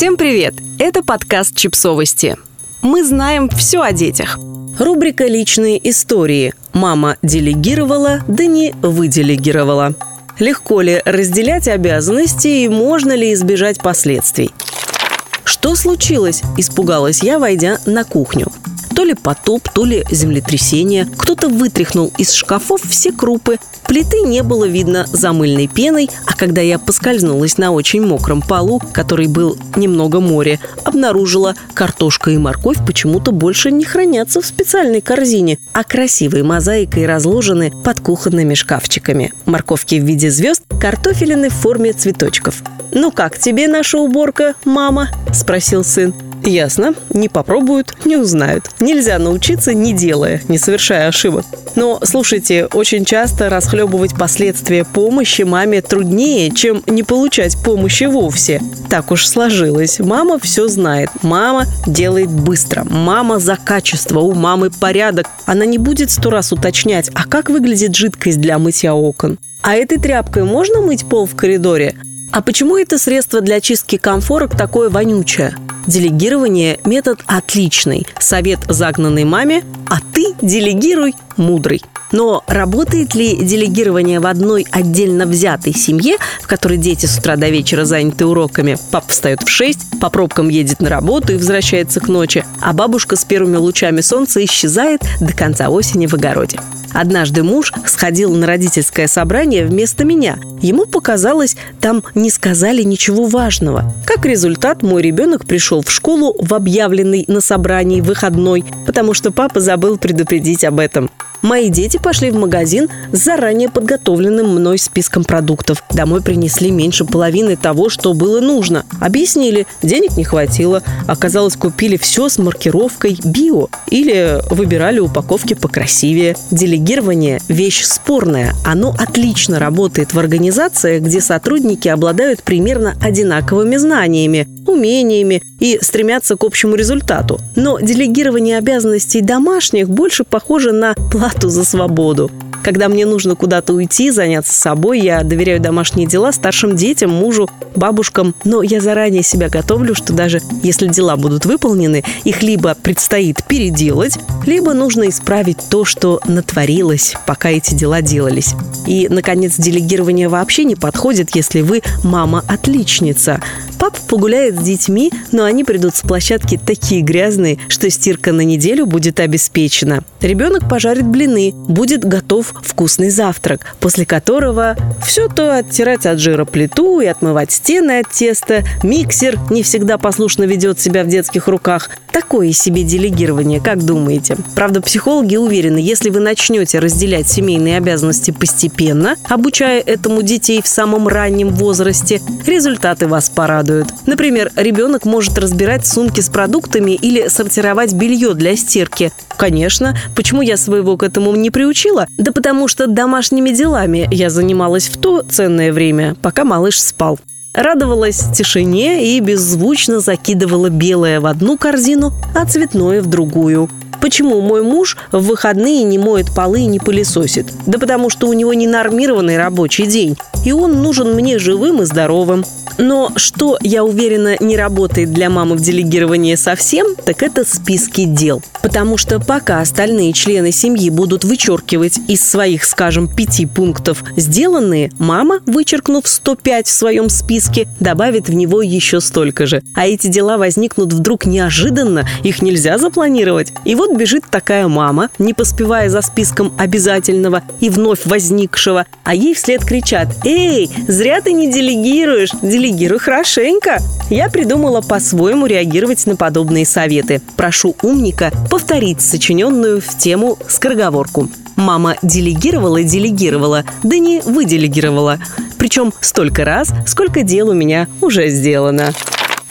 Всем привет! Это подкаст «Чипсовости». Мы знаем все о детях. Рубрика «Личные истории». Мама делегировала, да не выделегировала. Легко ли разделять обязанности и можно ли избежать последствий? Что случилось? Испугалась я, войдя на кухню. То ли потоп, то ли землетрясение. Кто-то вытряхнул из шкафов все крупы. Плиты не было видно за мыльной пеной, а когда я поскользнулась на очень мокром полу, который был немного море, обнаружила, картошка и морковь почему-то больше не хранятся в специальной корзине, а красивой мозаикой разложены под кухонными шкафчиками. Морковки в виде звезд, картофелины в форме цветочков. «Ну как тебе наша уборка, мама?» – спросил сын. Ясно. Не попробуют, не узнают. Нельзя научиться, не делая, не совершая ошибок. Но, слушайте, очень часто расхлебывать последствия помощи маме труднее, чем не получать помощи вовсе. Так уж сложилось. Мама все знает. Мама делает быстро. Мама за качество. У мамы порядок. Она не будет сто раз уточнять, а как выглядит жидкость для мытья окон. А этой тряпкой можно мыть пол в коридоре? А почему это средство для чистки комфорок такое вонючее? Делегирование – метод отличный. Совет загнанной маме, а ты делегируй мудрый. Но работает ли делегирование в одной отдельно взятой семье, в которой дети с утра до вечера заняты уроками? Папа встает в 6, по пробкам едет на работу и возвращается к ночи, а бабушка с первыми лучами солнца исчезает до конца осени в огороде. Однажды муж сходил на родительское собрание вместо меня. Ему показалось, там не сказали ничего важного. Как результат, мой ребенок пришел в школу в объявленный на собрании выходной, потому что папа забыл предупредить об этом. Мои дети пошли в магазин с заранее подготовленным мной списком продуктов. Домой принесли меньше половины того, что было нужно. Объяснили, денег не хватило. Оказалось, купили все с маркировкой «био» или выбирали упаковки покрасивее. Делегирование – вещь спорная. Оно отлично работает в организациях, где сотрудники обладают примерно одинаковыми знаниями, умениями и стремятся к общему результату. Но делегирование обязанностей домашних больше похоже на плату за свободу. Когда мне нужно куда-то уйти, заняться собой, я доверяю домашние дела старшим детям, мужу, бабушкам. Но я заранее себя готовлю, что даже если дела будут выполнены, их либо предстоит переделать, либо нужно исправить то, что натворилось, пока эти дела делались. И, наконец, делегирование вообще не подходит, если вы мама-отличница. Папа погуляет с детьми, но они придут с площадки такие грязные, что стирка на неделю будет обеспечена. Ребенок пожарит блины, будет готов вкусный завтрак, после которого все то оттирать от жира плиту и отмывать стены от теста. Миксер не всегда послушно ведет себя в детских руках. Такое себе делегирование, как думаете? Правда, психологи уверены, если вы начнете разделять семейные обязанности постепенно, обучая этому детей в самом раннем возрасте, результаты вас порадуют радуют. Например, ребенок может разбирать сумки с продуктами или сортировать белье для стирки. Конечно, почему я своего к этому не приучила? Да потому что домашними делами я занималась в то ценное время, пока малыш спал. Радовалась тишине и беззвучно закидывала белое в одну корзину, а цветное в другую. Почему мой муж в выходные не моет полы и не пылесосит? Да потому что у него ненормированный рабочий день, и он нужен мне живым и здоровым. Но что, я уверена, не работает для мамы в делегировании совсем, так это списки дел. Потому что пока остальные члены семьи будут вычеркивать из своих, скажем, пяти пунктов сделанные, мама, вычеркнув 105 в своем списке, добавит в него еще столько же. А эти дела возникнут вдруг неожиданно, их нельзя запланировать. И вот бежит такая мама, не поспевая за списком обязательного и вновь возникшего, а ей вслед кричат «Эй, зря ты не делегируешь, делегируй хорошенько. Я придумала по-своему реагировать на подобные советы. Прошу умника повторить сочиненную в тему скороговорку. Мама делегировала делегировала, да не выделегировала. Причем столько раз, сколько дел у меня уже сделано.